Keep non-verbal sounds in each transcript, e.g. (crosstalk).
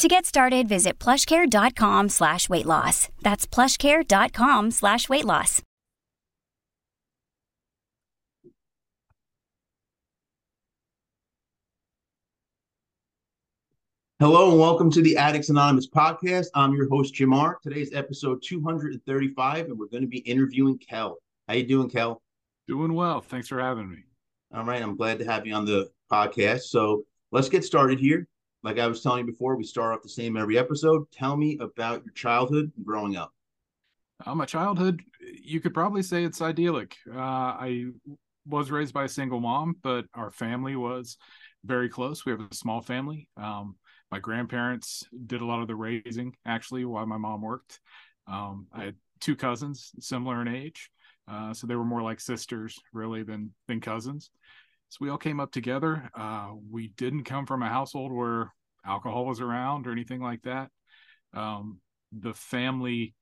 To get started, visit plushcare.com slash weight loss. That's plushcare.com slash weight loss. Hello and welcome to the Addicts Anonymous podcast. I'm your host, Jamar. Today's episode 235, and we're going to be interviewing Kel. How you doing, Kel? Doing well. Thanks for having me. All right, I'm glad to have you on the podcast. So let's get started here. Like I was telling you before, we start off the same every episode. Tell me about your childhood growing up. Uh, my childhood, you could probably say it's idyllic. Uh, I was raised by a single mom, but our family was very close. We have a small family. Um, my grandparents did a lot of the raising actually while my mom worked. Um, I had two cousins similar in age, uh, so they were more like sisters really than than cousins. So we all came up together. Uh, we didn't come from a household where alcohol was around or anything like that. Um, the family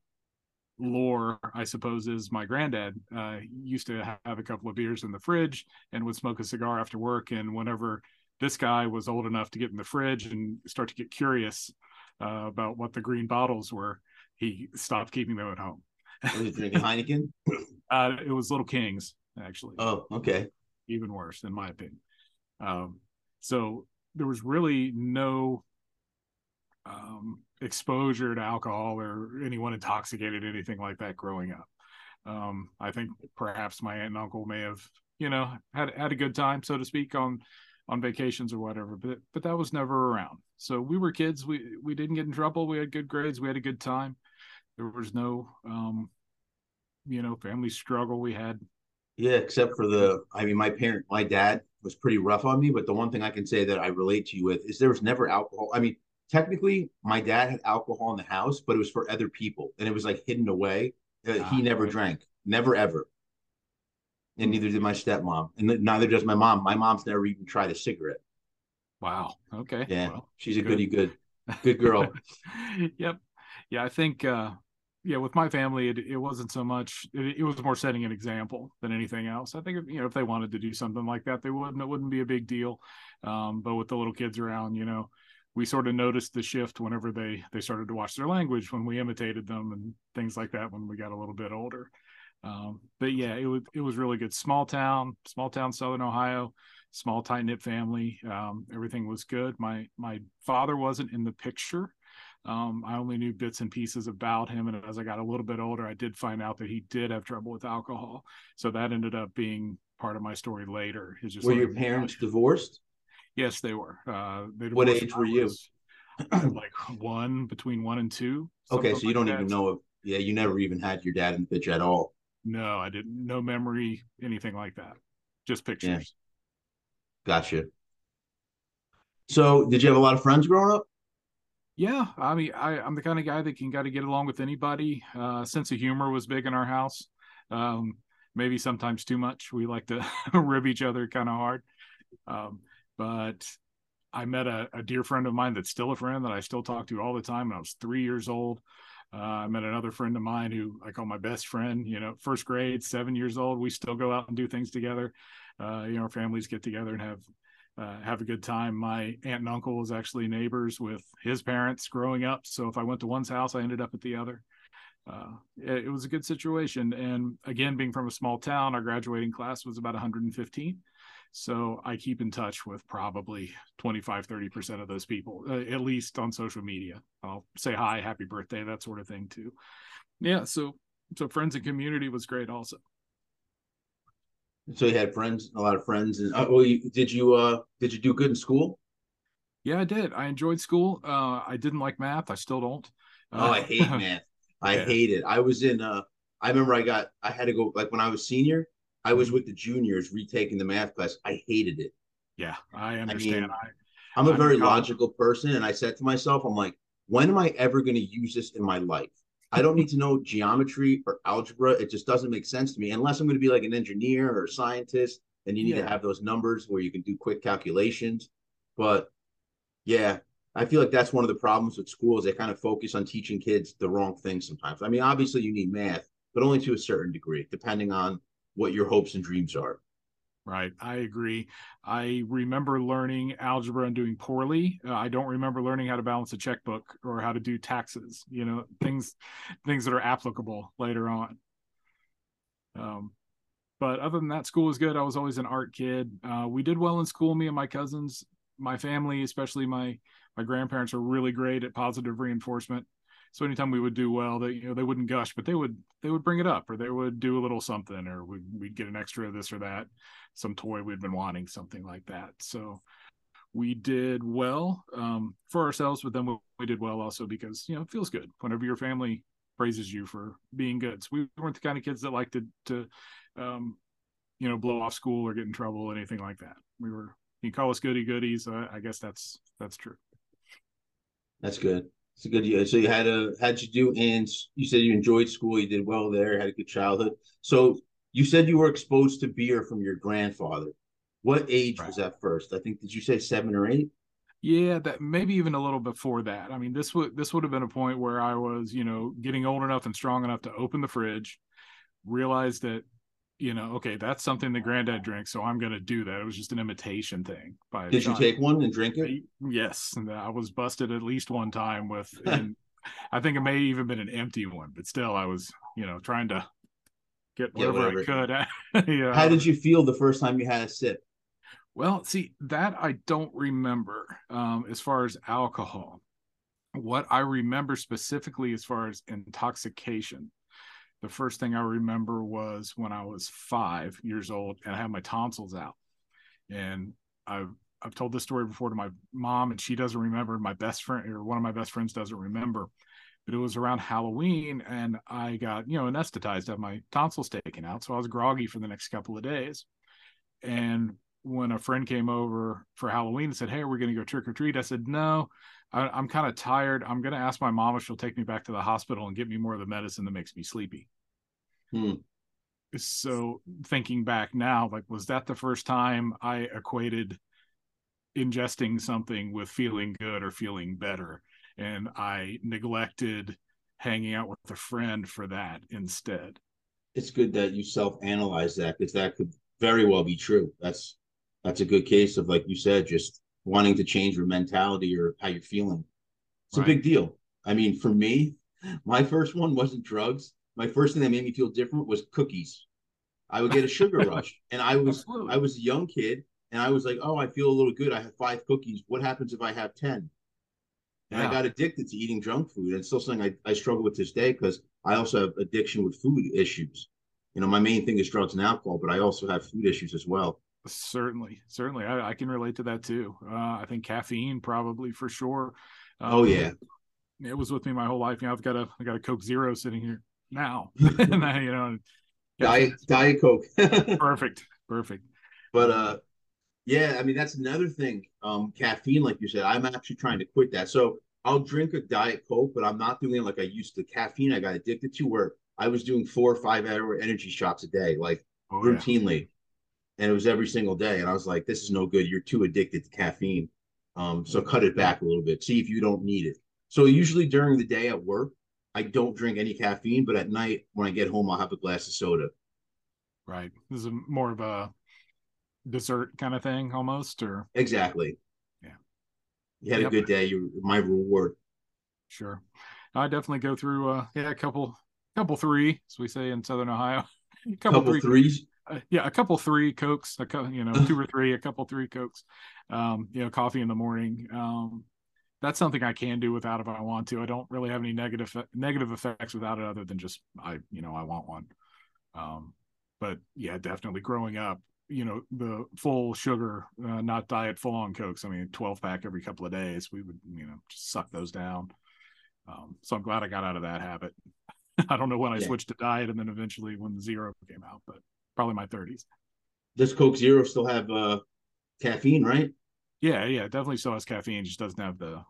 lore, I suppose, is my granddad uh, used to have a couple of beers in the fridge and would smoke a cigar after work. And whenever this guy was old enough to get in the fridge and start to get curious uh, about what the green bottles were, he stopped keeping them at home. Was drinking Heineken? (laughs) uh, it was Little Kings, actually. Oh, okay. Even worse, in my opinion. Um, so there was really no um, exposure to alcohol or anyone intoxicated, anything like that growing up. Um, I think perhaps my aunt and uncle may have, you know, had had a good time, so to speak, on on vacations or whatever but but that was never around. So we were kids. We we didn't get in trouble. We had good grades. We had a good time. There was no um you know family struggle we had yeah except for the i mean my parent my dad was pretty rough on me but the one thing i can say that i relate to you with is there was never alcohol i mean technically my dad had alcohol in the house but it was for other people and it was like hidden away uh, he ah, never right. drank never ever and neither did my stepmom, and neither does my mom. My mom's never even tried a cigarette. Wow. Okay. Yeah, well, she's a good. goody good, good (laughs) girl. yep. Yeah, I think. uh yeah, with my family, it, it wasn't so much. It, it, was more setting an example than anything else. I think you know if they wanted to do something like that, they wouldn't. It wouldn't be a big deal. Um, but with the little kids around, you know, we sort of noticed the shift whenever they they started to watch their language when we imitated them and things like that when we got a little bit older. Um, but yeah, it was it was really good. Small town, small town, Southern Ohio, small tight knit family. Um, everything was good. My my father wasn't in the picture. Um, I only knew bits and pieces about him, and as I got a little bit older, I did find out that he did have trouble with alcohol. So that ended up being part of my story later. just were your parents divorced? Yes, they were. Uh, they what age were you? (clears throat) like one between one and two. Okay, so you don't even know if yeah, you never even had your dad in the picture at all. No, I didn't. No memory, anything like that. Just pictures. Yeah. Gotcha. So, did you have a lot of friends growing up? Yeah, I mean, I, am the kind of guy that can got to get along with anybody. Uh, sense of humor was big in our house. Um, maybe sometimes too much. We like to (laughs) rib each other kind of hard. Um, but I met a, a, dear friend of mine that's still a friend that I still talk to all the time. When I was three years old, uh, I met another friend of mine who I call my best friend. You know, first grade, seven years old. We still go out and do things together. Uh, you know, our families get together and have uh, have a good time. My aunt and uncle was actually neighbors with his parents growing up. So if I went to one's house, I ended up at the other. Uh, it, it, was a good situation. And again, being from a small town, our graduating class was about 115. So I keep in touch with probably 25, 30% of those people, uh, at least on social media. I'll say hi, happy birthday, that sort of thing too. Yeah. So, so friends and community was great also. So you had friends, a lot of friends. And uh, well, you, did you, uh, did you do good in school? Yeah, I did. I enjoyed school. Uh, I didn't like math. I still don't. Uh, oh, I hate (laughs) math. I yeah. hate it. I was in, uh, I remember I got, I had to go, like when I was senior, I was with the juniors retaking the math class. I hated it. Yeah, I understand. I mean, I, am a very logical person, and I said to myself, I'm like, when am I ever going to use this in my life? I don't need to know geometry or algebra. It just doesn't make sense to me unless I'm going to be like an engineer or a scientist and you need yeah. to have those numbers where you can do quick calculations. But yeah, I feel like that's one of the problems with schools. They kind of focus on teaching kids the wrong things sometimes. I mean, obviously you need math, but only to a certain degree, depending on what your hopes and dreams are. Right. I agree. I remember learning algebra and doing poorly. Uh, I don't remember learning how to balance a checkbook or how to do taxes, you know, things things that are applicable later on. Um, but other than that, school was good. I was always an art kid. Uh, we did well in school, me and my cousins. My family, especially my my grandparents, are really great at positive reinforcement so anytime we would do well they you know they wouldn't gush but they would they would bring it up or they would do a little something or we'd, we'd get an extra of this or that some toy we'd been wanting something like that. So we did well um, for ourselves but then we, we did well also because you know it feels good whenever your family praises you for being good. So we weren't the kind of kids that liked to to um, you know blow off school or get in trouble or anything like that. We were you call us goody goodies uh, i guess that's that's true. That's good it's a good year. So you had a how'd you do? And you said you enjoyed school. You did well there. Had a good childhood. So you said you were exposed to beer from your grandfather. What age right. was that first? I think did you say seven or eight? Yeah, that maybe even a little before that. I mean, this would this would have been a point where I was, you know, getting old enough and strong enough to open the fridge, realize that you know, okay, that's something the granddad drinks, so I'm going to do that. It was just an imitation thing. By did you take one and drink it? Yes, and I was busted at least one time with. And (laughs) I think it may even been an empty one, but still, I was, you know, trying to get whatever, yeah, whatever. I could. (laughs) yeah. How did you feel the first time you had a sip? Well, see, that I don't remember um, as far as alcohol. What I remember specifically as far as intoxication the first thing I remember was when I was five years old and I had my tonsils out. And I've I've told this story before to my mom, and she doesn't remember. My best friend or one of my best friends doesn't remember. But it was around Halloween, and I got you know anesthetized, had my tonsils taken out, so I was groggy for the next couple of days. And when a friend came over for Halloween and said, "Hey, we're going to go trick or treat," I said, "No, I, am kind of tired. I'm going to ask my mom if she'll take me back to the hospital and get me more of the medicine that makes me sleepy. Hmm. So thinking back now, like, was that the first time I equated ingesting something with feeling good or feeling better? And I neglected hanging out with a friend for that instead. It's good that you self-analyze that because that could very well be true. That's that's a good case of like you said, just wanting to change your mentality or how you're feeling. It's right. a big deal. I mean, for me, my first one wasn't drugs. My first thing that made me feel different was cookies. I would get a sugar (laughs) rush, and I was Absolutely. I was a young kid, and I was like, "Oh, I feel a little good. I have five cookies. What happens if I have 10? And yeah. I got addicted to eating junk food. And it's still something I, I struggle with this day because I also have addiction with food issues. You know, my main thing is drugs and alcohol, but I also have food issues as well. Certainly, certainly, I, I can relate to that too. Uh, I think caffeine probably for sure. Um, oh yeah, it was with me my whole life. You know, I've got a I got a Coke Zero sitting here now, (laughs) and I, you know, diet diet Coke. (laughs) perfect, perfect. But uh, yeah, I mean that's another thing. Um, caffeine, like you said, I'm actually trying to quit that. So I'll drink a diet Coke, but I'm not doing it like I used to. Caffeine, I got addicted to where I was doing four or five hour energy shots a day, like oh, routinely. Yeah and it was every single day. And I was like, this is no good. You're too addicted to caffeine. Um, so cut it back a little bit. See if you don't need it. So usually during the day at work, I don't drink any caffeine, but at night when I get home, I'll have a glass of soda. Right. This is more of a dessert kind of thing almost, or exactly. Yeah. You had yep. a good day. You my reward. Sure. I definitely go through uh yeah, a couple couple three, as we say in Southern Ohio. A (laughs) couple, couple three, threes yeah, a couple three cokes, a co- you know, two or three, a couple three cokes, um, you know, coffee in the morning. Um, that's something I can do without if I want to. I don't really have any negative negative effects without it, other than just I, you know, I want one. Um, but yeah, definitely growing up, you know, the full sugar, uh, not diet full on cokes. I mean, twelve pack every couple of days. We would, you know, just suck those down. Um, so I'm glad I got out of that habit. (laughs) I don't know when I yeah. switched to diet and then eventually when the zero came out, but probably my 30s. Does Coke Zero still have uh, caffeine, right? Yeah, yeah, definitely still has caffeine. Just doesn't have the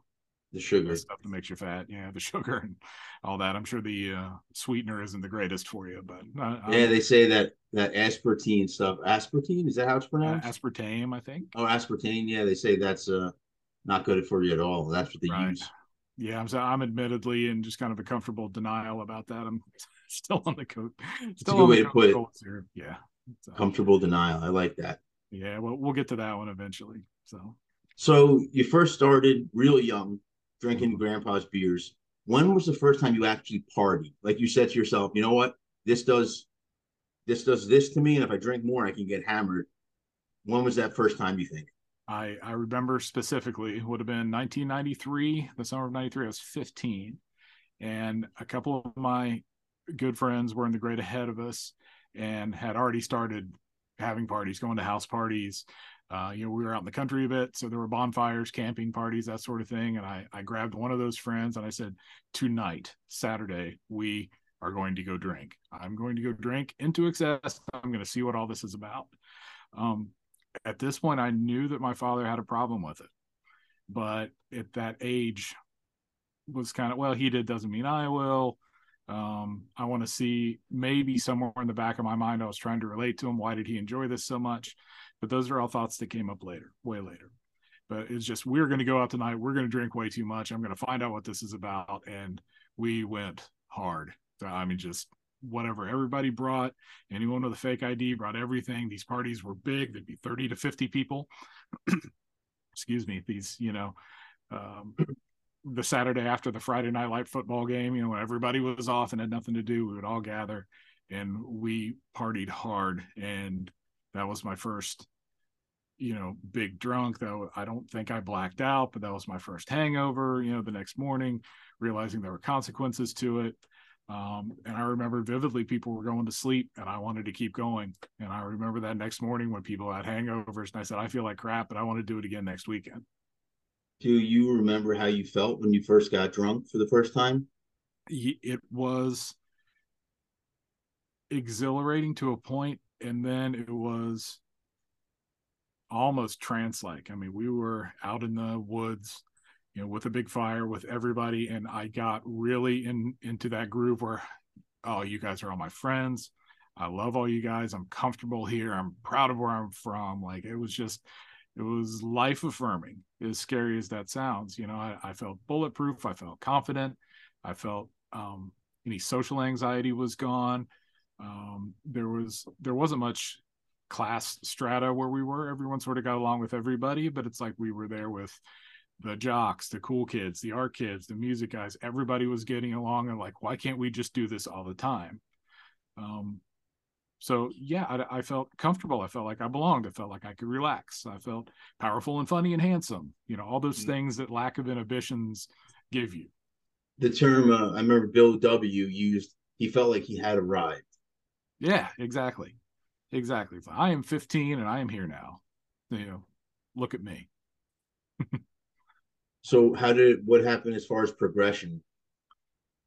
The sugar stuff that makes you fat. Yeah, the (laughs) sugar and all that. I'm sure the uh, sweetener isn't the greatest for you, but uh, yeah, they say that that aspartame stuff. Aspartame is that how it's pronounced? Uh, aspartame, I think. Oh, aspartame. Yeah, they say that's uh not good for you at all. That's what they right. use. Yeah, I'm. I'm admittedly in just kind of a comfortable denial about that. I'm (laughs) still on the coat. Still it's a good way to put it. Yeah, so, comfortable denial. I like that. Yeah, well, we'll get to that one eventually. So, so you first started real young, drinking mm-hmm. grandpa's beers. When was the first time you actually partied? Like you said to yourself, you know what, this does, this does this to me, and if I drink more, I can get hammered. When was that first time you think? I I remember specifically it would have been 1993, the summer of '93. I was 15, and a couple of my good friends were in the grade ahead of us and had already started having parties, going to house parties. Uh, you know, we were out in the country a bit, so there were bonfires, camping parties, that sort of thing. And I I grabbed one of those friends and I said, tonight, Saturday, we are going to go drink. I'm going to go drink into excess. I'm going to see what all this is about. Um, at this point, I knew that my father had a problem with it, but at that age, was kind of well, he did doesn't mean I will. Um, I want to see maybe somewhere in the back of my mind, I was trying to relate to him. Why did he enjoy this so much? But those are all thoughts that came up later, way later. But it's just we're going to go out tonight. We're going to drink way too much. I'm going to find out what this is about, and we went hard. I mean, just whatever everybody brought anyone with a fake id brought everything these parties were big there'd be 30 to 50 people (clears throat) excuse me these you know um, the saturday after the friday night light football game you know when everybody was off and had nothing to do we would all gather and we partied hard and that was my first you know big drunk though i don't think i blacked out but that was my first hangover you know the next morning realizing there were consequences to it um, and I remember vividly people were going to sleep and I wanted to keep going. And I remember that next morning when people had hangovers and I said, I feel like crap, but I want to do it again next weekend. Do you remember how you felt when you first got drunk for the first time? It was exhilarating to a point, and then it was almost trance like. I mean, we were out in the woods you know, with a big fire with everybody. And I got really in into that groove where, oh, you guys are all my friends. I love all you guys. I'm comfortable here. I'm proud of where I'm from. Like it was just, it was life affirming, as scary as that sounds. You know, I, I felt bulletproof. I felt confident. I felt um, any social anxiety was gone. Um, there was there wasn't much class strata where we were. Everyone sort of got along with everybody, but it's like we were there with the jocks, the cool kids, the art kids, the music guys, everybody was getting along and like, why can't we just do this all the time? Um, so yeah, I, I, felt comfortable. I felt like I belonged. I felt like I could relax. I felt powerful and funny and handsome. You know, all those mm-hmm. things that lack of inhibitions give you. The term uh, I remember Bill W. used. He felt like he had arrived. Yeah, exactly, exactly. I am 15 and I am here now. You know, look at me. (laughs) So how did what happened as far as progression?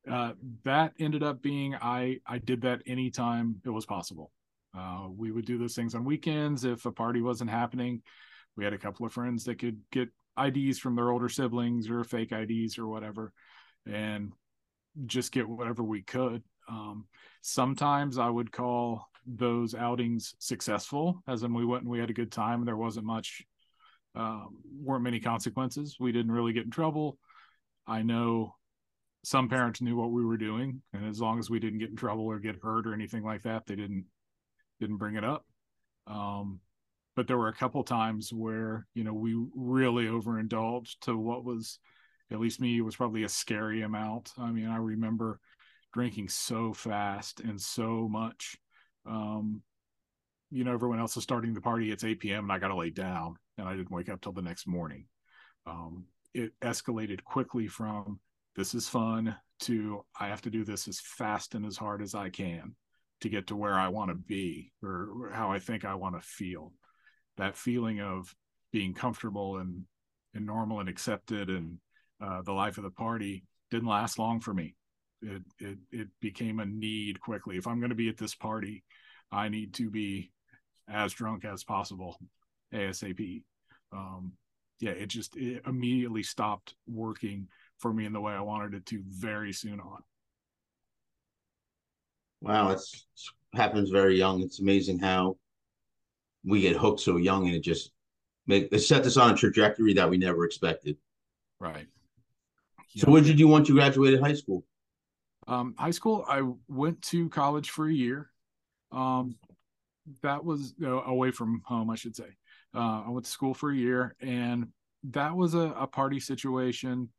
Uh, that ended up being I I did that anytime it was possible. Uh, we would do those things on weekends if a party wasn't happening. We had a couple of friends that could get IDs from their older siblings or fake IDs or whatever, and just get whatever we could. Um, sometimes I would call those outings successful, as in we went and we had a good time. There wasn't much um, weren't many consequences. We didn't really get in trouble. I know some parents knew what we were doing, and as long as we didn't get in trouble or get hurt or anything like that, they didn't didn't bring it up. Um, but there were a couple times where you know we really overindulged to what was, at least me, was probably a scary amount. I mean, I remember drinking so fast and so much. Um, you know, everyone else is starting the party. It's 8 p.m. and I got to lay down and I didn't wake up till the next morning. Um, it escalated quickly from this is fun to I have to do this as fast and as hard as I can to get to where I want to be or how I think I want to feel. That feeling of being comfortable and and normal and accepted and uh, the life of the party didn't last long for me. It it it became a need quickly. If I'm going to be at this party, I need to be as drunk as possible, ASAP. Um, yeah, it just it immediately stopped working for me in the way I wanted it to very soon on. Wow, it's happens very young. It's amazing how we get hooked so young, and it just make it set us on a trajectory that we never expected. Right. So, what did you do once you graduated high school? Um, high school, I went to college for a year. Um, that was you know, away from home, I should say. Uh, I went to school for a year, and that was a, a party situation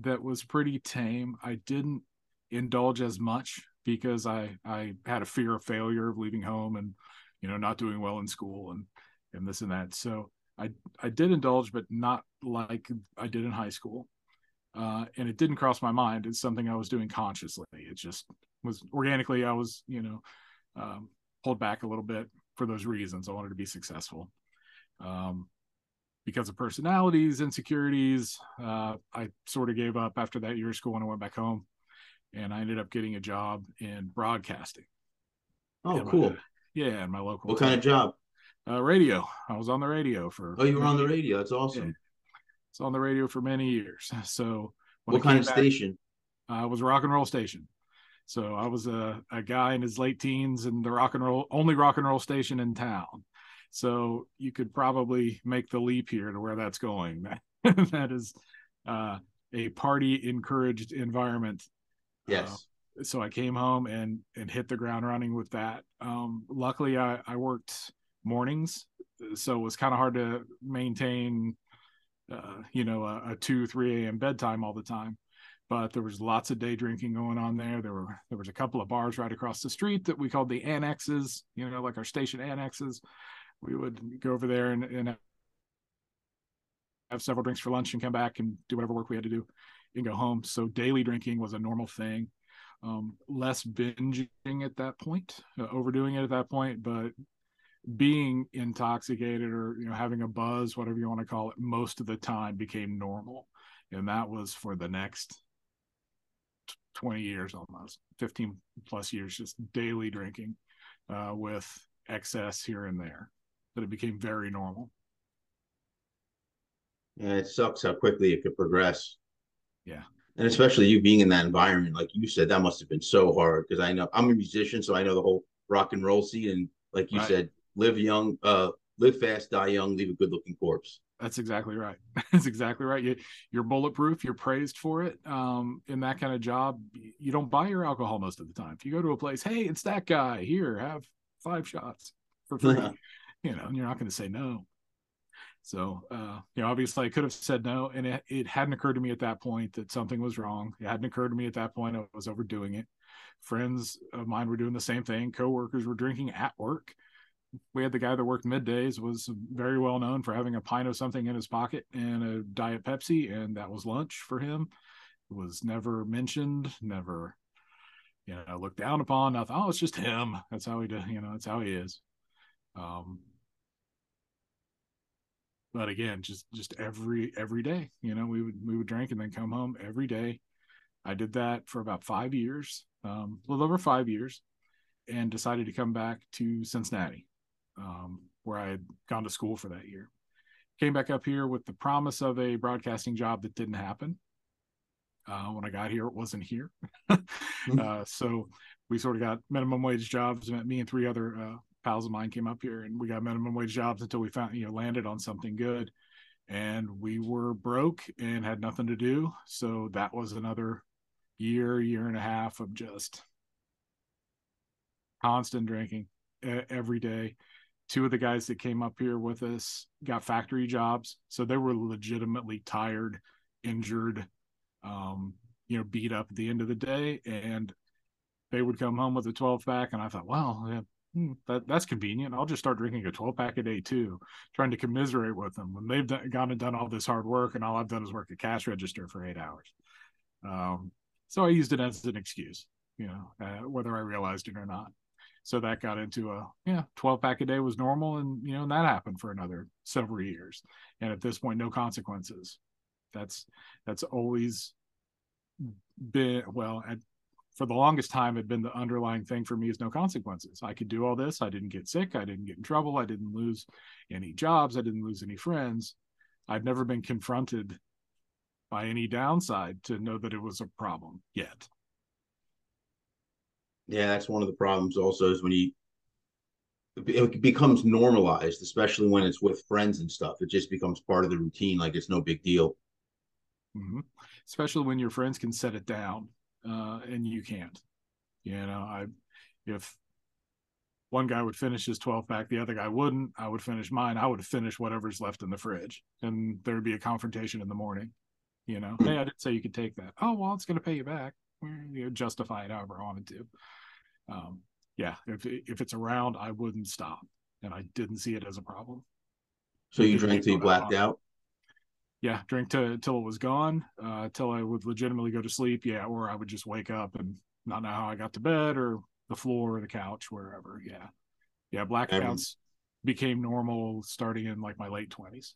that was pretty tame. I didn't indulge as much because I I had a fear of failure of leaving home and you know not doing well in school and and this and that. So I I did indulge, but not like I did in high school. Uh, and it didn't cross my mind. It's something I was doing consciously. It just was organically. I was you know um, pulled back a little bit for those reasons. I wanted to be successful. Um, because of personalities, insecurities, uh, I sort of gave up after that year of school and I went back home and I ended up getting a job in broadcasting. Oh, cool. My, yeah, in my local. What kind of job? Uh, radio. I was on the radio for. Oh, you were on the radio. That's awesome. Yeah. It's on the radio for many years. (laughs) So, what kind of back, station? I was a rock and roll station. So I was a, a guy in his late teens and the rock and roll only rock and roll station in town. So you could probably make the leap here to where that's going. (laughs) that is uh, a party encouraged environment Yes. Uh, so I came home and and hit the ground running with that. Um, luckily, I, I worked mornings, so it was kind of hard to maintain, uh, you know, a, a two three a.m. bedtime all the time. But there was lots of day drinking going on there. There were there was a couple of bars right across the street that we called the annexes. You know, like our station annexes. We would go over there and, and have several drinks for lunch and come back and do whatever work we had to do and go home. So daily drinking was a normal thing. Um, less binging at that point, uh, overdoing it at that point, but being intoxicated or you know having a buzz, whatever you want to call it, most of the time became normal, and that was for the next 20 years almost 15 plus years just daily drinking uh, with excess here and there but it became very normal yeah it sucks how quickly it could progress yeah. And especially you being in that environment, like you said, that must have been so hard because I know I'm a musician, so I know the whole rock and roll scene. And like you right. said, live young, uh, live fast, die young, leave a good looking corpse. That's exactly right. (laughs) That's exactly right. You, you're bulletproof. You're praised for it. Um, in that kind of job, you don't buy your alcohol most of the time. If you go to a place, hey, it's that guy here, have five shots for free. (laughs) you know, you're not going to say no. So, uh, you know, obviously I could have said no, and it, it hadn't occurred to me at that point that something was wrong. It hadn't occurred to me at that point I was overdoing it. Friends of mine were doing the same thing. Coworkers were drinking at work. We had the guy that worked middays was very well known for having a pint of something in his pocket and a diet Pepsi, and that was lunch for him. It was never mentioned, never, you know, looked down upon. Nothing. Oh, it's just him. That's how he, do, you know, that's how he is. Um, but again just just every every day you know we would we would drink and then come home every day. I did that for about five years um, a little over five years and decided to come back to cincinnati um, where i had gone to school for that year. Came back up here with the promise of a broadcasting job that didn't happen. Uh, when i got here it wasn't here. (laughs) Mm-hmm. uh, so we sort of got minimum wage jobs me and three other uh, pals of mine came up here and we got minimum wage jobs until we found you know landed on something good. And we were broke and had nothing to do. So that was another year year and a half of just constant drinking every day. Two of the guys that came up here with us got factory jobs. So they were legitimately tired injured um, you know beat up at the end of the day. And they would come home with a 12 pack and i thought well hmm, that that's convenient. I'll just start drinking a 12 pack a day too, trying to commiserate with them when they've done, gone and done all this hard work, and all I've done is work a cash register for eight hours. Um, so I used it as an excuse, you know, uh, whether I realized it or not. So that got into a yeah, 12 pack a day was normal, and you know, and that happened for another several years. And at this point, no consequences. That's that's always been well at for the longest time had been the underlying thing for me is no consequences. I could do all this. I didn't get sick. I didn't get in trouble. I didn't lose any jobs. I didn't lose any friends. I've never been confronted by any downside to know that it was a problem yet. Yeah, that's one of the problems. Also, is when you it becomes normalized, especially when it's with friends and stuff. It just becomes part of the routine, like it's no big deal. Mm-hmm. Especially when your friends can set it down uh, and you can't. You know, I if one guy would finish his 12 pack, the other guy wouldn't. I would finish mine. I would finish whatever's left in the fridge, and there'd be a confrontation in the morning. You know, hey, I didn't say you could take that. Oh, well, it's going to pay you back. You know, justify it however I wanted to. Um, yeah, if if it's around, I wouldn't stop, and I didn't see it as a problem. So you drank till you blacked out. Yeah, drink to, till it was gone, uh, till I would legitimately go to sleep. Yeah, or I would just wake up and not know how I got to bed or the floor or the couch, wherever. Yeah, yeah, blackouts became normal starting in like my late twenties.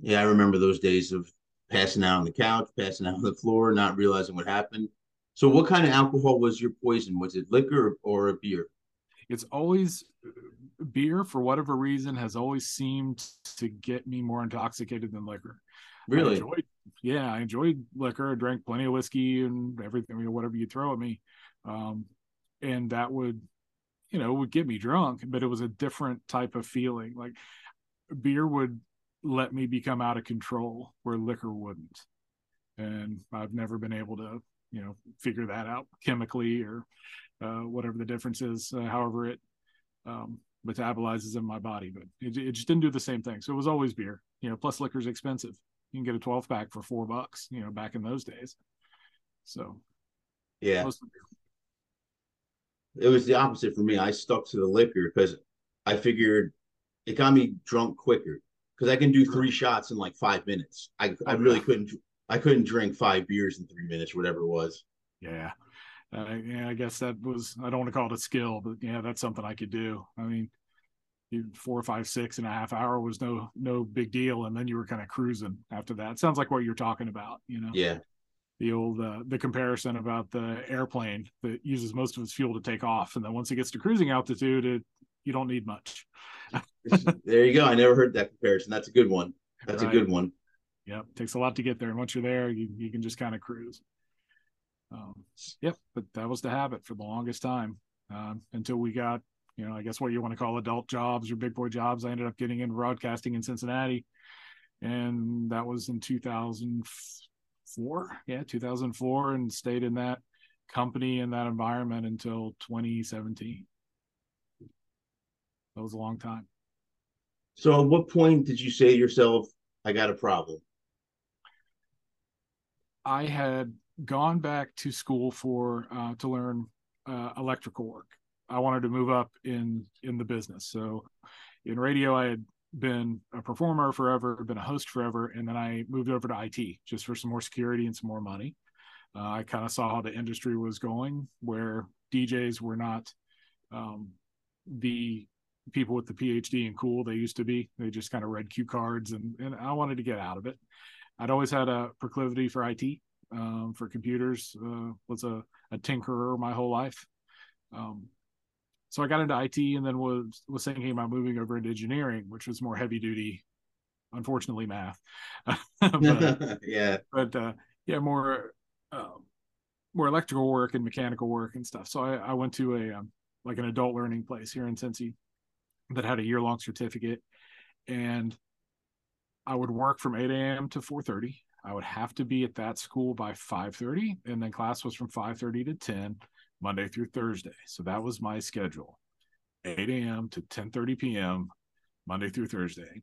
Yeah, I remember those days of passing out on the couch, passing out on the floor, not realizing what happened. So, what kind of alcohol was your poison? Was it liquor or a beer? It's always beer, for whatever reason, has always seemed to get me more intoxicated than liquor. Really? I enjoyed, yeah, I enjoyed liquor. I drank plenty of whiskey and everything, you know, whatever you throw at me. Um, and that would, you know, would get me drunk, but it was a different type of feeling. Like beer would let me become out of control where liquor wouldn't. And I've never been able to you know figure that out chemically or uh, whatever the difference is uh, however it um, metabolizes in my body but it, it just didn't do the same thing. So it was always beer you know plus liquor's expensive. You can get a 12 pack for four bucks you know back in those days. So yeah. it was the opposite for me. I stuck to the liquor because i figured it got me drunk quicker because i can do three shots in like five minutes. I, I really couldn't I couldn't drink five beers in three minutes, whatever it was. Yeah. Uh, yeah, I guess that was, I don't want to call it a skill, but yeah, that's something I could do. I mean, four, five, six and a half hour was no, no big deal. And then you were kind of cruising after that. Sounds like what you're talking about, you know? Yeah. The old, uh, the comparison about the airplane that uses most of its fuel to take off. And then once it gets to cruising altitude, it, you don't need much. (laughs) there you go. I never heard that comparison. That's a good one. That's right. a good one. Yep, takes a lot to get there, and once you're there, you you can just kind of cruise. Um, yep, but that was the habit for the longest time um, until we got, you know, I guess what you want to call adult jobs or big boy jobs. I ended up getting into broadcasting in Cincinnati, and that was in 2004. Yeah, 2004, and stayed in that company in that environment until 2017. That was a long time. So, at what point did you say to yourself, "I got a problem"? I had gone back to school for uh, to learn uh, electrical work. I wanted to move up in in the business. So in radio, I had been a performer forever, been a host forever, and then I moved over to IT just for some more security and some more money. Uh, I kind of saw how the industry was going, where DJs were not um, the people with the PhD and cool they used to be. They just kind of read cue cards, and and I wanted to get out of it. I'd always had a proclivity for IT, um, for computers. Uh, was a, a tinkerer my whole life. Um, so I got into IT and then was was thinking about moving over into engineering, which was more heavy duty, unfortunately math. (laughs) but, (laughs) yeah, but uh, yeah, more uh, more electrical work and mechanical work and stuff. So I, I went to a um, like an adult learning place here in Cincy that had a year long certificate, and I would work from 8 a.m. to 4:30. I would have to be at that school by 5:30, and then class was from 5:30 to 10, Monday through Thursday. So that was my schedule, 8 a.m. to 10:30 p.m. Monday through Thursday,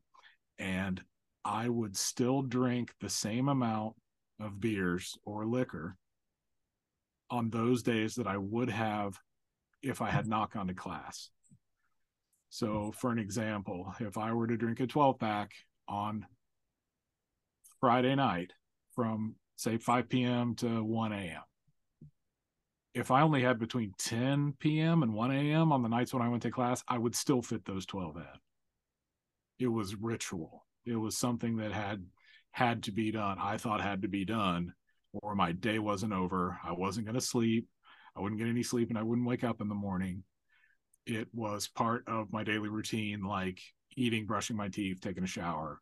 and I would still drink the same amount of beers or liquor on those days that I would have if I had not gone to class. So, for an example, if I were to drink a 12 pack on Friday night from say 5 p.m. to 1 a.m. If I only had between 10 p.m. and 1 a.m. on the nights when I went to class, I would still fit those 12 in. It was ritual. It was something that had had to be done. I thought had to be done, or my day wasn't over. I wasn't going to sleep. I wouldn't get any sleep, and I wouldn't wake up in the morning. It was part of my daily routine, like eating, brushing my teeth, taking a shower,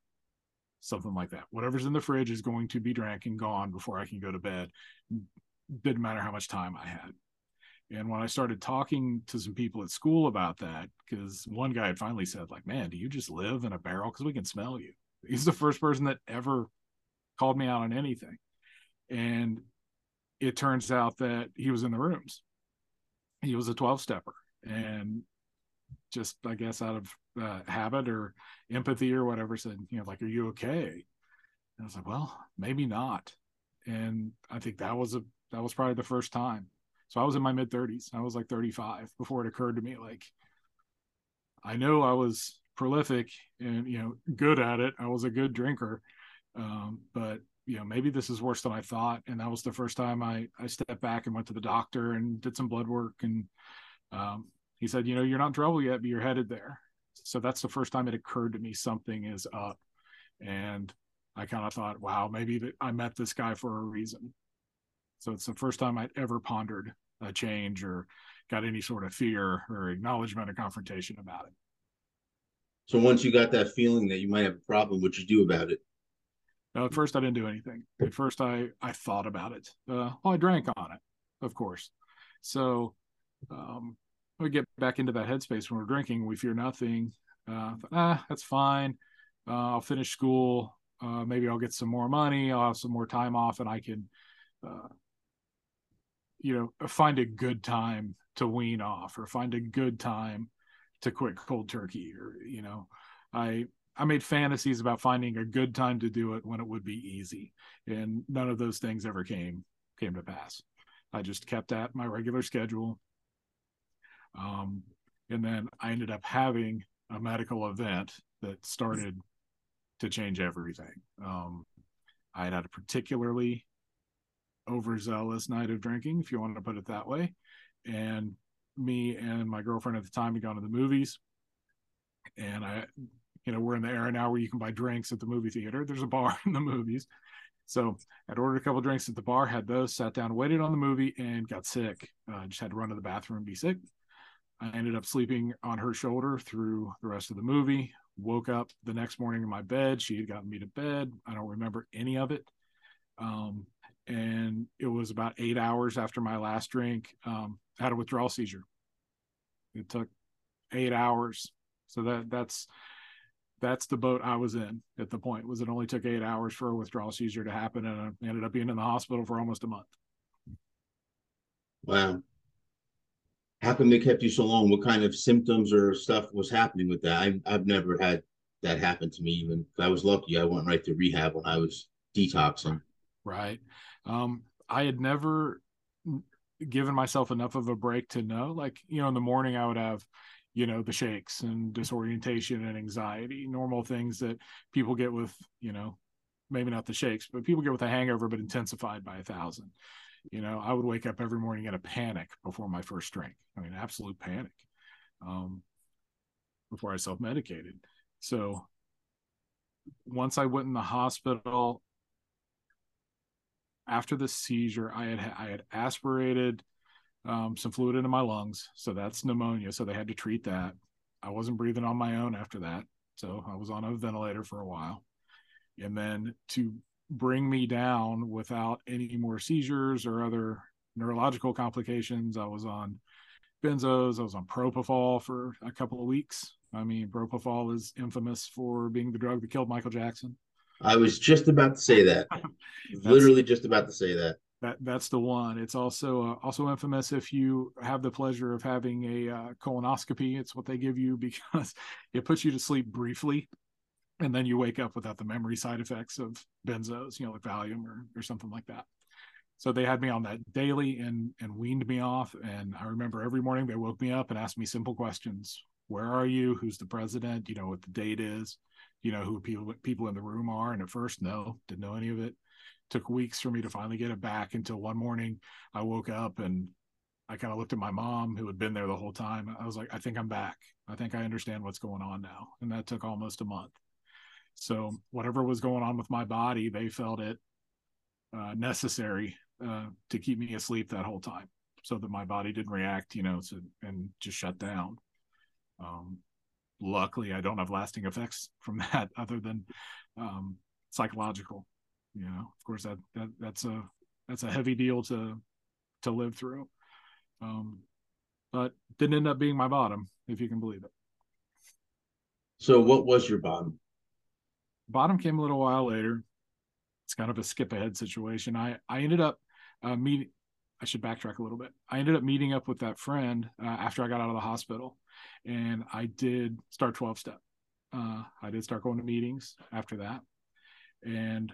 something like that. Whatever's in the fridge is going to be drank and gone before I can go to bed. Didn't matter how much time I had. And when I started talking to some people at school about that, because one guy had finally said, like, man, do you just live in a barrel? Because we can smell you. He's the first person that ever called me out on anything. And it turns out that he was in the rooms. He was a 12 stepper. And just, I guess, out of uh, habit or empathy or whatever, said, you know, like, are you okay? And I was like, well, maybe not. And I think that was a, that was probably the first time so I was in my mid 30s. I was like 35 before it occurred to me like I know I was prolific and you know good at it. I was a good drinker. Um, but you know maybe this is worse than I thought and that was the first time I I stepped back and went to the doctor and did some blood work and um, he said, you know, you're not in trouble yet, but you're headed there. So that's the first time it occurred to me something is up. And I kind of thought, wow, maybe I met this guy for a reason. So it's the first time I'd ever pondered a change or got any sort of fear or acknowledgement or confrontation about it. So once you got that feeling that you might have a problem, what'd you do about it? Uh, at first, I didn't do anything. At first, I I thought about it. Uh, well, I drank on it, of course. So um, we get back into that headspace when we're drinking. We fear nothing. Uh, ah, that's fine. Uh, I'll finish school. Uh, maybe I'll get some more money. I'll have some more time off, and I can uh, you know find a good time to wean off or find a good time to quit cold turkey or you know i i made fantasies about finding a good time to do it when it would be easy and none of those things ever came came to pass i just kept at my regular schedule um and then i ended up having a medical event that started to change everything um i had had a particularly overzealous night of drinking, if you want to put it that way. And me and my girlfriend at the time had gone to the movies. And I, you know, we're in the era now where you can buy drinks at the movie theater. There's a bar (laughs) in the movies. So I'd ordered a couple drinks at the bar, had those, sat down, waited on the movie, and got sick. Uh, just had to run to the bathroom and be sick. I ended up sleeping on her shoulder through the rest of the movie. Woke up the next morning in my bed. She had gotten me to bed. I don't remember any of it. Um, and it was about eight hours after my last drink. Um, had a withdrawal seizure. It took eight hours, so that that's that's the boat I was in at the point. Was it only took eight hours for a withdrawal seizure to happen, and I ended up being in the hospital for almost a month. Wow. How come they kept you so long? What kind of symptoms or stuff was happening with that? I, I've never had that happen to me. Even I was lucky, I went right to rehab when I was detoxing. Right. Um, I had never given myself enough of a break to know, like, you know, in the morning I would have, you know, the shakes and disorientation and anxiety, normal things that people get with, you know, maybe not the shakes, but people get with a hangover, but intensified by a thousand. You know, I would wake up every morning in a panic before my first drink. I mean, absolute panic um, before I self medicated. So once I went in the hospital, after the seizure, I had I had aspirated um, some fluid into my lungs, so that's pneumonia. So they had to treat that. I wasn't breathing on my own after that, so I was on a ventilator for a while. And then to bring me down without any more seizures or other neurological complications, I was on benzos. I was on propofol for a couple of weeks. I mean, propofol is infamous for being the drug that killed Michael Jackson. I was just about to say that. (laughs) Literally just about to say that. That that's the one. It's also uh, also infamous if you have the pleasure of having a uh, colonoscopy. It's what they give you because (laughs) it puts you to sleep briefly, and then you wake up without the memory side effects of benzos, you know, like Valium or or something like that. So they had me on that daily and and weaned me off. And I remember every morning they woke me up and asked me simple questions: Where are you? Who's the president? You know what the date is? you know who people people in the room are and at first no didn't know any of it took weeks for me to finally get it back until one morning i woke up and i kind of looked at my mom who had been there the whole time i was like i think i'm back i think i understand what's going on now and that took almost a month so whatever was going on with my body they felt it uh, necessary uh, to keep me asleep that whole time so that my body didn't react you know to, and just shut down um, luckily I don't have lasting effects from (laughs) that other than um, psychological. You know, of course that that that's a that's a heavy deal to to live through. Um, but didn't end up being my bottom, if you can believe it. So, what was your bottom? Bottom came a little while later. It's kind of a skip ahead situation. I I ended up uh, meeting. I should backtrack a little bit. I ended up meeting up with that friend uh, after I got out of the hospital, and I did start twelve step. Uh, I did start going to meetings after that, and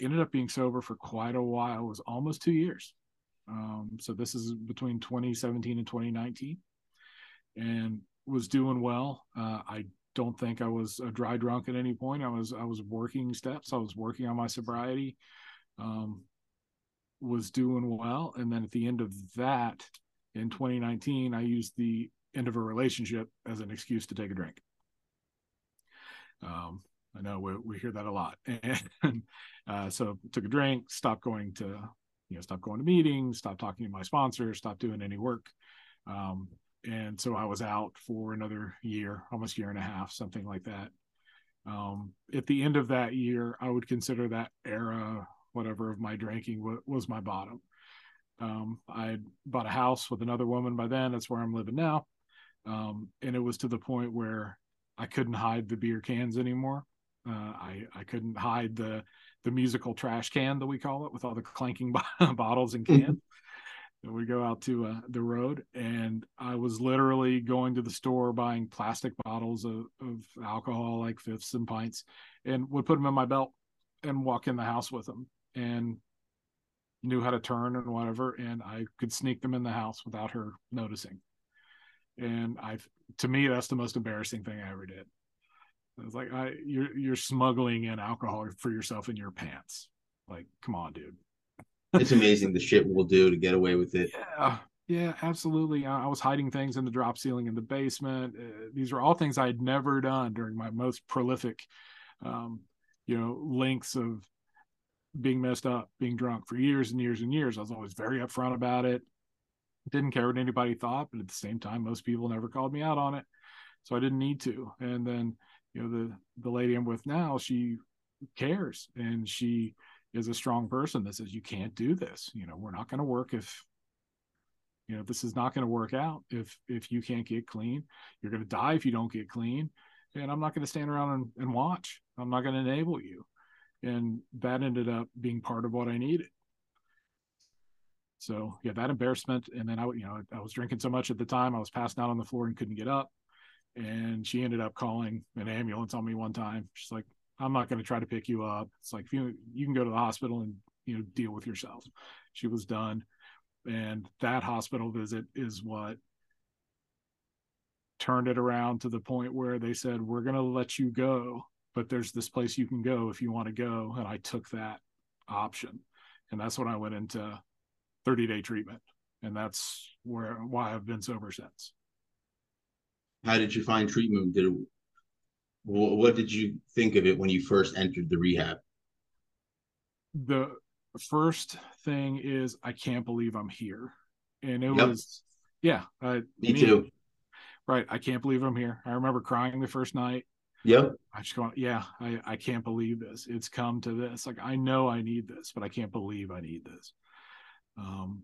ended up being sober for quite a while. It was almost two years. Um, so this is between 2017 and 2019, and was doing well. Uh, I don't think I was a dry drunk at any point. I was I was working steps. I was working on my sobriety. Um, was doing well, and then at the end of that, in 2019, I used the end of a relationship as an excuse to take a drink. Um, I know we, we hear that a lot, (laughs) and uh, so took a drink, stopped going to you know stopped going to meetings stopped talking to my sponsor, stopped doing any work um, and so i was out for another year almost year and a half something like that. Um, at the end of that year i would consider that era whatever of my drinking w- was my bottom. Um, i bought a house with another woman by then that's where i'm living now. Um, and it was to the point where i couldn't hide the beer cans anymore. Uh, I I couldn't hide the the musical trash can that we call it with all the clanking (laughs) bottles and cans. We go out to uh, the road, and I was literally going to the store buying plastic bottles of, of alcohol, like fifths and pints, and would put them in my belt and walk in the house with them, and knew how to turn and whatever, and I could sneak them in the house without her noticing. And I, to me, that's the most embarrassing thing I ever did. It's like I you're you're smuggling in alcohol for yourself in your pants. Like, come on, dude. It's amazing the shit we'll do to get away with it. Yeah, yeah, absolutely. I was hiding things in the drop ceiling in the basement. Uh, these are all things I had never done during my most prolific, um, you know, lengths of being messed up, being drunk for years and years and years. I was always very upfront about it. Didn't care what anybody thought, but at the same time, most people never called me out on it, so I didn't need to. And then you know the the lady i'm with now she cares and she is a strong person that says you can't do this. You know we're not going to work if you know this is not going to work out. If if you can't get clean you're going to die if you don't get clean. And i'm not going to stand around and, and watch. I'm not going to enable you. And that ended up being part of what i needed. So yeah that embarrassment and then i you know i was drinking so much at the time i was passing out on the floor and couldn't get up. And she ended up calling an ambulance on me one time. She's like, "I'm not going to try to pick you up. It's like you you can go to the hospital and you know deal with yourself." She was done, and that hospital visit is what turned it around to the point where they said, "We're going to let you go, but there's this place you can go if you want to go." And I took that option, and that's when I went into 30 day treatment, and that's where why I've been sober since how did you find treatment? Did it, what did you think of it when you first entered the rehab? The first thing is I can't believe I'm here, and it yep. was yeah. Uh, me, me, too. Right, I can't believe I'm here. I remember crying the first night. Yep. I just go, yeah, I, I can't believe this. It's come to this. Like I know I need this, but I can't believe I need this. Um,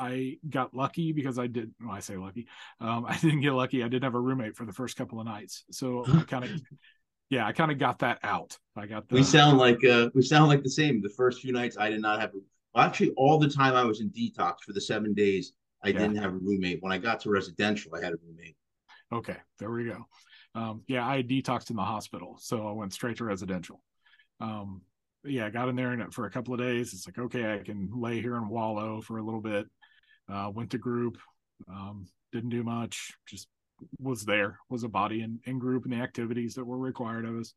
I got lucky because I did. Well, I say lucky. Um, (laughs) I didn't get lucky. I didn't have a roommate for the first couple of nights, so I kind of, (laughs) yeah, I kind of got that out. I got. The, we sound like uh, we sound like the same. The first few nights, I did not have. Well, actually, all the time I was in detox for the seven days, I yeah. didn't have a roommate. When I got to residential, I had a roommate. Okay, there we go. Um, yeah, I detoxed in the hospital, so I went straight to residential. Um, yeah, I got in there and for a couple of days, it's like okay, I can lay here and wallow for a little bit uh, went to group, um, didn't do much, just was there, was a body in, in group and the activities that were required of us,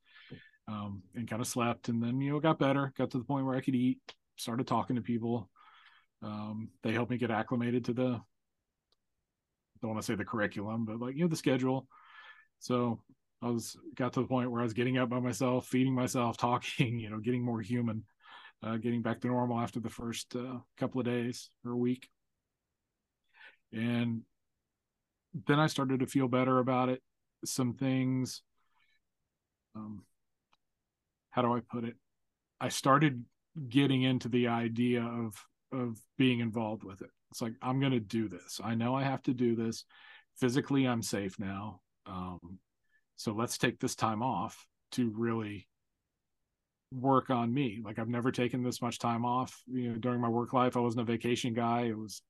um, and kind of slept. And then, you know, got better, got to the point where I could eat, started talking to people. Um, they helped me get acclimated to the, don't want to say the curriculum, but like, you know, the schedule. So I was, got to the point where I was getting up by myself, feeding myself, (laughs) talking, you know, getting more human. Uh, getting back to normal after the first uh, couple of days or week and then I started to feel better about it. Some things, um, how do I put it? I started getting into the idea of of being involved with it. It's like I'm going to do this. I know I have to do this. Physically, I'm safe now. Um, so let's take this time off to really work on me. Like I've never taken this much time off. You know, during my work life, I wasn't a vacation guy. It was,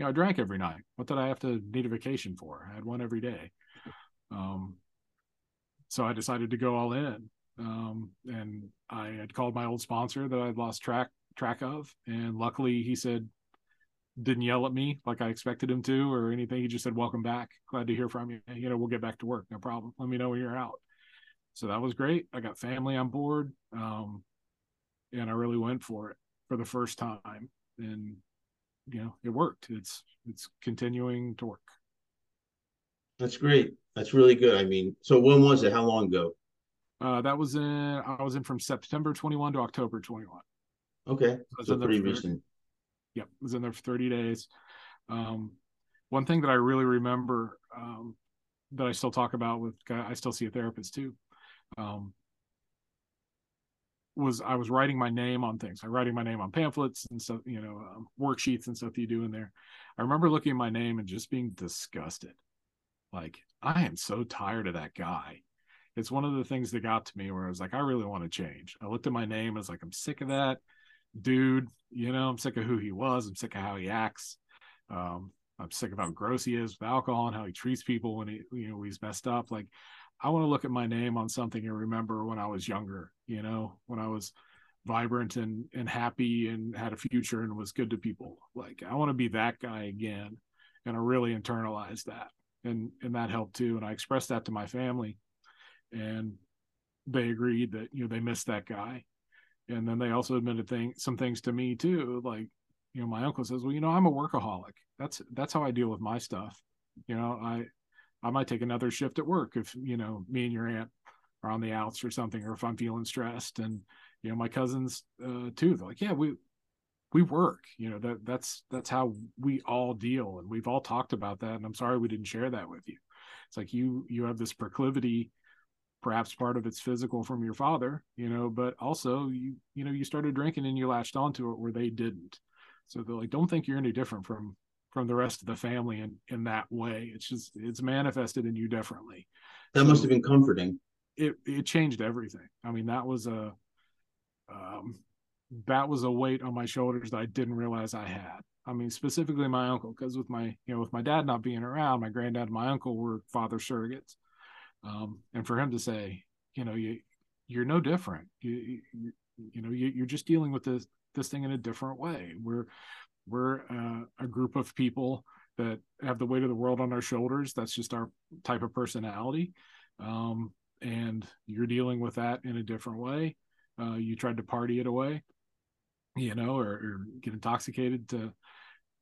you know, I drank every night. What did I have to need a vacation for? I had one every day. Um, so I decided to go all in. Um, and I had called my old sponsor that I'd lost track track of, and luckily he said didn't yell at me like I expected him to or anything. He just said, "Welcome back. Glad to hear from you. You know, we'll get back to work. No problem. Let me know when you're out." So that was great. I got family on board, um, and I really went for it for the first time, and you know, it worked. It's it's continuing to work. That's great. That's really good. I mean, so when was it? How long ago? Uh, that was in I was in from September 21 to October 21. Okay, so pretty recent. Yep, was in there for 30 days. Um, one thing that I really remember um, that I still talk about with I still see a therapist too. Um, was I was writing my name on things. I'm writing my name on pamphlets and stuff, you know, um, worksheets and stuff you do in there. I remember looking at my name and just being disgusted. Like, I am so tired of that guy it's one of the things that got to me where I was like, I really want to change. I looked at my name, I was like, I'm sick of that dude. You know, I'm sick of who he was. I'm sick of how he acts. Um, I'm sick of how gross he is with alcohol and how he treats people when he, you know, he's messed up. Like, I want to look at my name on something and remember when I was younger, you know, when I was vibrant and, and happy and had a future and was good to people. Like, I want to be that guy again. And I really internalized that. And, and that helped too. And I expressed that to my family and they agreed that you know they missed that guy and then they also admitted thing, some things to me too like you know my uncle says well you know i'm a workaholic that's that's how i deal with my stuff you know i i might take another shift at work if you know me and your aunt are on the outs or something or if i'm feeling stressed. And you know my cousins uh too they're like yeah we we work. You know that that's that's how we all deal and we've all talked about that and i'm sorry we didn't share that with you. It's like you you have this proclivity perhaps part of it's physical from your father you know but also you you know you started drinking and you latched onto it where they didn't. So they're like don't think you're any different from from the rest of the family in in that way. It's just it's manifested in you differently. That so must have been comforting. it it changed everything. I mean that was a um that was a weight on my shoulders that i didn't realize i had. I mean, specifically my uncle, because with my, you know, with my dad not being around, my granddad and my uncle were father surrogates. Um, and for him to say you know you you're no different. You you, you know you, you're just dealing with this this thing in a different way. We're we're uh, a group of people that have the weight of the world on our shoulders. That's just our type of personality. Um, and you're dealing with that in a different way. Uh, you tried to party it away you know or, or, get intoxicated to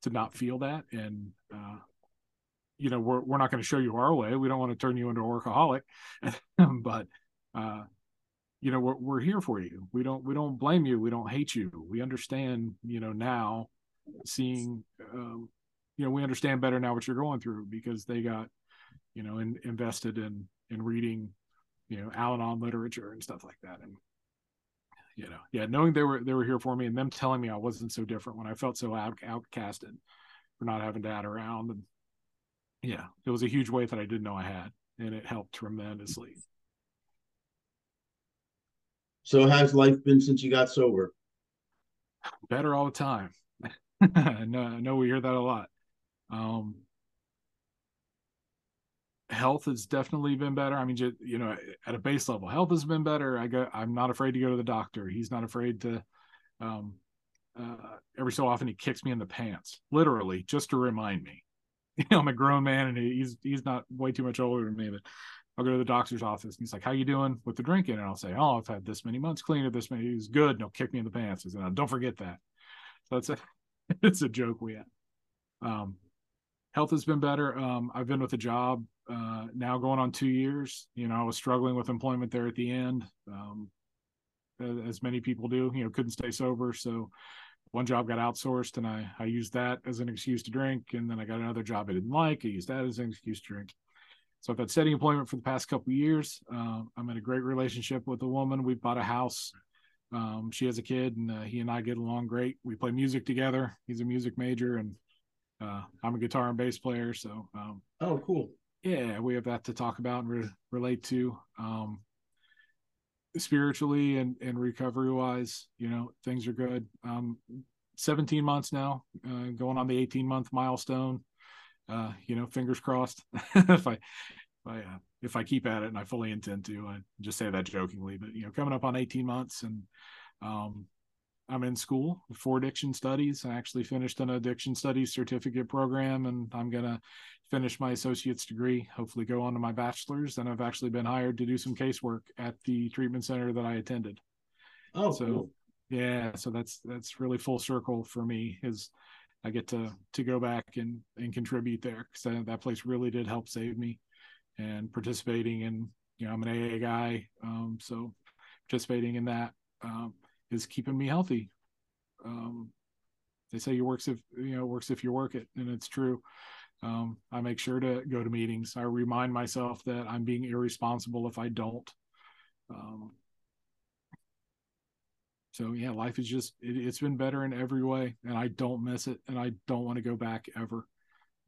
to not feel that. And uh, you know we're, we're not going to show you our way. We don't want to turn you into a workaholic. (laughs) But uh you know we're, we're here for you. We don't we don't blame you. We don't hate you. We understand you know now seeing um you know we understand better now what you're going through because they got you know in, invested in in reading you know al-anon literature and stuff like that and you know yeah knowing they were they were here for me and them telling me i wasn't so different when i felt so out, outcasted for not having dad around and yeah, it was a huge weight that I didn't know I had, and it helped tremendously. So, how's life been since you got sober? Better all the time. (laughs) I, know, I know we hear that a lot. Um, health has definitely been better. I mean, just, you know, at a base level, health has been better. I go, I'm not afraid to go to the doctor. He's not afraid to. Um, uh, every so often, he kicks me in the pants, literally, just to remind me (laughs) you know, I'm a grown man and he's he's not way too much older than me, but I'll go to the doctor's office and he's like, How you doing with the drinking? And I'll say, Oh, I've had this many months clean or this many. He's good. And he'll kick me in the pants. He said, Don't forget that. So a (laughs) it's a joke we have. Um, health has been better. Um, I've been with a job uh, now going on two years. You know, I was struggling with employment there at the end, um, as many people do. You know, couldn't stay sober, so one job got outsourced and I, I used that as an excuse to drink. And then I got another job I didn't like. I used that as an excuse to drink. so I've had steady employment for the past couple years. Uh, I'm in a great relationship with a woman. We've bought a house. Um, she has a kid, and uh, he and I get along great. We play music together. He's a music major, and uh, I'm a guitar and bass player. So, um, oh, cool. Yeah, we have that to talk about and re- relate to. Um, spiritually and, and recovery wise, you know, things are good. Um, 17 months now, uh, going on the 18 month milestone. Uh, you know, fingers crossed. (laughs) if I, I, uh, if I keep at it, and I fully intend to, I just say that jokingly, but you know, coming up on 18 months, and um, I'm in school for addiction studies. I actually finished an addiction studies certificate program, and I'm gonna finish my associate's degree. Hopefully, go on to my bachelor's. And I've actually been hired to do some casework at the treatment center that I attended. Oh, so cool. yeah, so that's that's really full circle for me. Is I get to to go back and and contribute there because that place really did help save me. And participating in, you know, I'm an AA guy, um, so participating in that um, is keeping me healthy. Um, they say you works if you know works if you work it, and it's true. Um, I make sure to go to meetings. I remind myself that I'm being irresponsible if I don't. Um, so yeah, life is just it, has been better in every way, and I don't miss it, and I don't want to go back ever.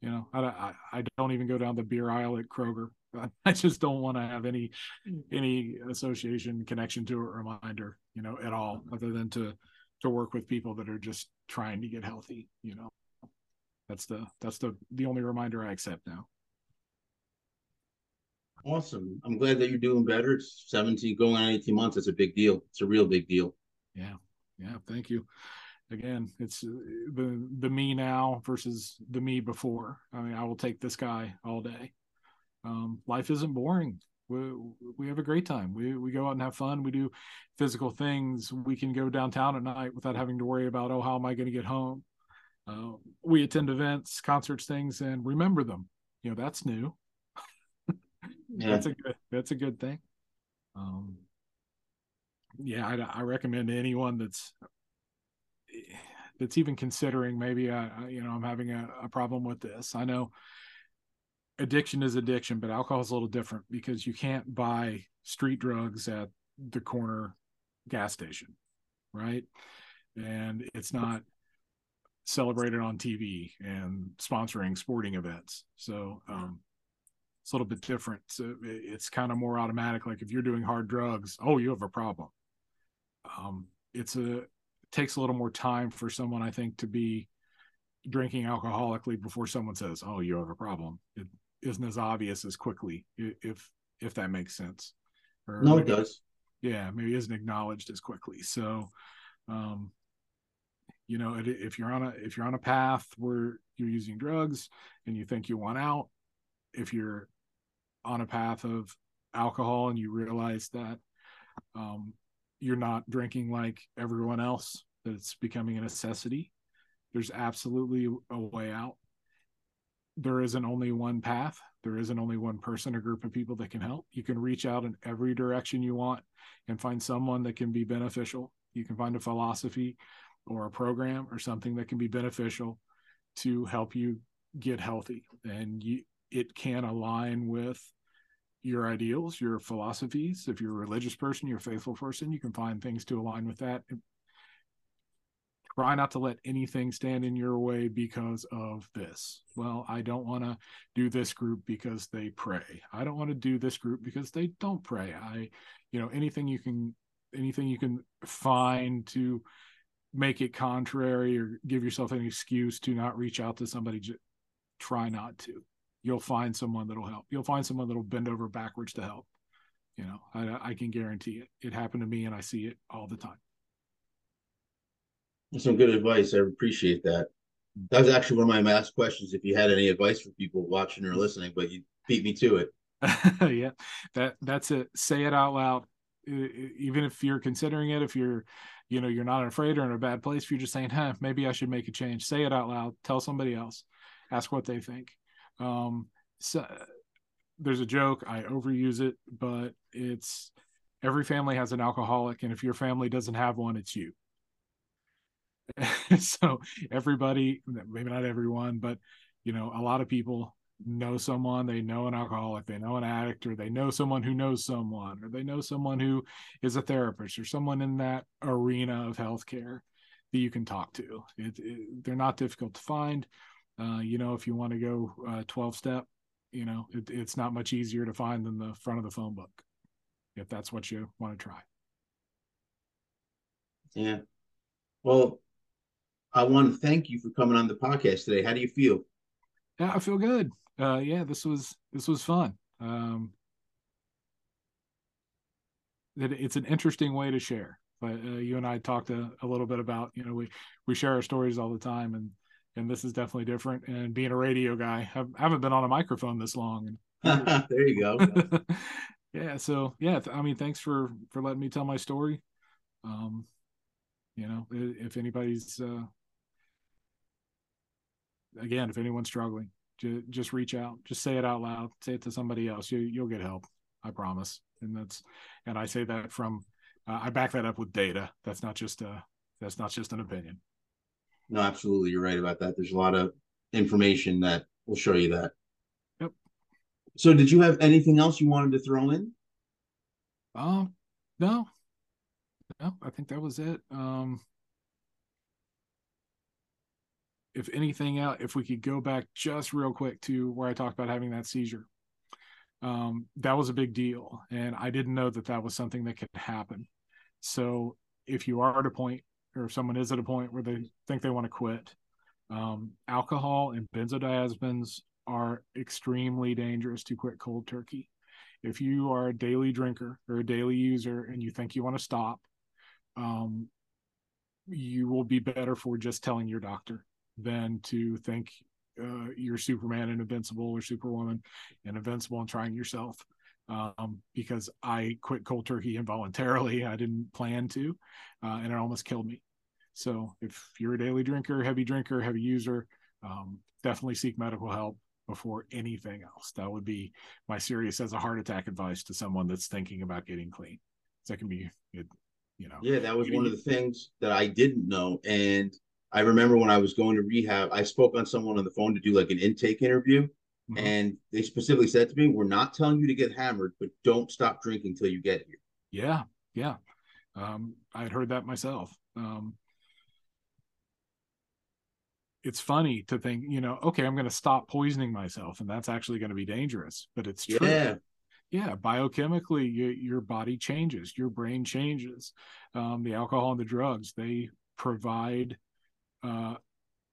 You know, I, I, I don't even go down the beer aisle at Kroger. (laughs) I just don't want to have any any association connection to a reminder, you know, at all, other than to to work with people that are just trying to get healthy. You know, that's the that's the the only reminder I accept now. Awesome. I'm glad that you're doing better. It's 17 going on 18 months. It's a big deal. It's a real big deal. Yeah. Yeah. Thank you. Again, it's uh, the the me now versus the me before. I mean, I will take this guy all day. Um, life isn't boring. We, we have a great time. We we go out and have fun. We do physical things. We can go downtown at night without having to worry about oh how am I going to get home. Uh, we attend events, concerts, things, and remember them. You know that's new. (laughs) yeah. That's a good. That's a good thing. Um, yeah, I, I recommend anyone that's that's even considering maybe I, you know I'm having a, a problem with this. I know addiction is addiction, but alcohol is a little different because you can't buy street drugs at the corner gas station, right? And it's not celebrated on TV and sponsoring sporting events. So um, it's a little bit different. So it's kind of more automatic. Like if you're doing hard drugs, oh, you have a problem. Um, it's a it takes a little more time for someone, I think, to be drinking alcoholically before someone says, "Oh, you have a problem." It isn't as obvious as quickly, if if that makes sense. Or no, maybe, it does. Yeah, maybe isn't acknowledged as quickly. So, um, you know, if you're on a if you're on a path where you're using drugs and you think you want out, if you're on a path of alcohol and you realize that um, you're not drinking like everyone else, that it's becoming a necessity, there's absolutely a way out there isn't only one path. There isn't only one person or group of people that can help. You can reach out in every direction you want and find someone that can be beneficial. You can find a philosophy or a program or something that can be beneficial to help you get healthy. And you, it can align with your ideals your philosophies. If you're a religious person you're a faithful person you can find things to align with that try not to let anything stand in your way because of this. Well, I don't want to do this group because they pray. I don't want to do this group because they don't pray. I, you know, anything you can, anything you can find to make it contrary or give yourself an excuse to not reach out to somebody, just try not to. You'll find someone that'll help. You'll find someone that'll bend over backwards to help. You know, I, I can guarantee it. It happened to me and I see it all the time some good advice. I appreciate that. That was actually one of my last questions. If you had any advice for people watching or listening, but you beat me to it. (laughs) yeah, that that's it. Say it out loud, even if you're considering it. If you're, you know, you're not afraid or in a bad place. If you're just saying, "Huh, maybe I should make a change," say it out loud. Tell somebody else. Ask what they think. Um, so there's a joke. I overuse it, but it's every family has an alcoholic, and if your family doesn't have one, it's you. (laughs) so everybody maybe not everyone but you know a lot of people know someone, they know an alcoholic, they know an addict, or they know someone who knows someone, or they know someone who is a therapist or someone in that arena of healthcare that you can talk to. It, it, they're not difficult to find. Uh, you know, if you want to go uh, 12 step, you know, it, it's not much easier to find than the front of the phone book if that's what you want to try. Yeah. Well, I want to thank you for coming on the podcast today. How do you feel? Yeah, I feel good. Uh, yeah, this was this was fun. Um, it, it's an interesting way to share. But uh, you and I talked a, a little bit about you know we we share our stories all the time, and and this is definitely different. And being a radio guy, I haven't been on a microphone this long. (laughs) there you go. (laughs) yeah. So yeah, I mean, thanks for for letting me tell my story. Um, you know, if anybody's uh, again, if anyone's struggling, just, just reach out, just say it out loud, say it to somebody else. You you'll get help. I promise. And that's and I say that from uh, I back that up with data. That's not just a that's not just an opinion. No, absolutely, you're right about that. There's a lot of information that will show you that. Yep. So, did you have anything else you wanted to throw in? Um, no, no, I think that was it. Um, if anything else, if we could go back just real quick to where I talked about having that seizure, um, that was a big deal, and I didn't know that that was something that could happen. So, if you are at a point or if someone is at a point where they think they want to quit, um, alcohol and benzodiazepines are extremely dangerous to quit cold turkey. If you are a daily drinker or a daily user and you think you want to stop, um, you will be better for just telling your doctor than to think uh, you're Superman and invincible or Superwoman and invincible and trying yourself. Um, because I quit cold turkey involuntarily. I didn't plan to, uh, and it almost killed me. So if you're a daily drinker, heavy drinker, heavy user, um, definitely seek medical help before anything else. That would be my serious as a heart attack advice to someone that's thinking about getting clean. That can be, it, you know. Yeah, that was one of the things that I didn't know, and I remember when I was going to rehab, I spoke on someone on the phone to do like an intake interview. Mm-hmm. And they specifically said to me, We're not telling you to get hammered, but don't stop drinking till you get here. Yeah. Yeah. Um, I had heard that myself. Um, it's funny to think, you know, okay, I'm going to stop poisoning myself, and that's actually going to be dangerous, but it's true. Yeah. Yeah, biochemically, you, your body changes, your brain changes. Um, the alcohol and the drugs, they provide uh,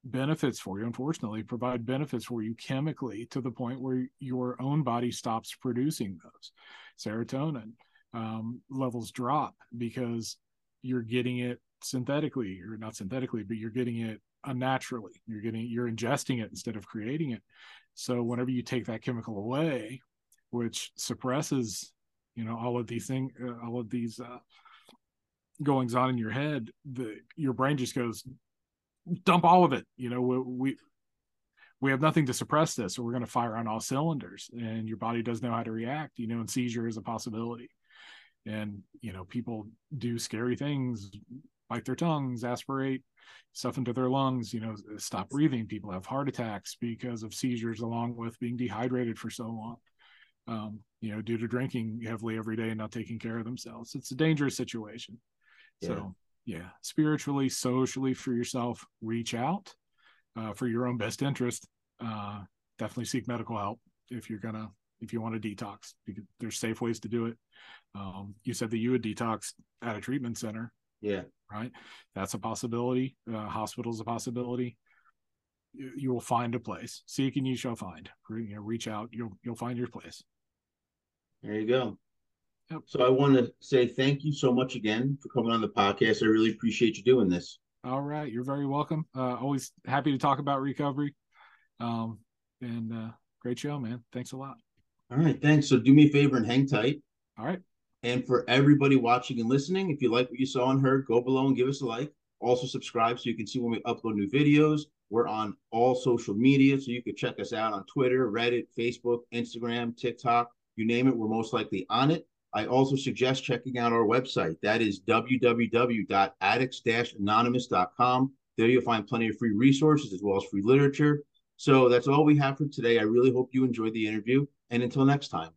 benefits for you, unfortunately, provide benefits for you chemically to the point where your own body stops producing those. Serotonin um, levels drop because you're getting it synthetically, or not synthetically, but you're getting it unnaturally. You're getting you're ingesting it instead of creating it. So whenever you take that chemical away, which suppresses, you know, all of these things, uh, all of these uh, goings on in your head, the your brain just goes, dump all of it. You know, we, we we have nothing to suppress this, so we're going to fire on all cylinders, and your body doesn't know how to react. You know, and seizure is a possibility. And you know, people do scary things, bite their tongues, aspirate stuff into their lungs. You know, stop breathing. People have heart attacks because of seizures, along with being dehydrated for so long. Um, you know, due to drinking heavily every day and not taking care of themselves. It's a dangerous situation. Yeah. So yeah, spiritually, socially for yourself, reach out uh, for your own best interest. Uh, definitely seek medical help if you're gonna if you want to detox. Because there's safe ways to do it. Um, you said that you would detox at a treatment center. Yeah. Right. That's a possibility. Uh, hospital's a possibility. You, you, will find a place. Seek and you shall find. You know, reach out. You'll you'll find your place. There you go. Yep. So I want to say thank you so much again for coming on the podcast. I really appreciate you doing this. All right, you're very welcome. Uh, always happy to talk about recovery. Um, and uh, great show, man. Thanks a lot. All right, thanks. So do me a favor and hang tight. All right. And for everybody watching and listening, if you like what you saw and heard, go below and give us a like. Also subscribe so you can see when we upload new videos. We're on all social media, so you can check us out on Twitter, Reddit, Facebook, Instagram, TikTok. You name it, we're most likely on it. I also suggest checking out our website. That is www.addicts-anonymous.com. There you'll find plenty of free resources as well as free literature. So that's all we have for today. I really hope you enjoyed the interview. And until next time.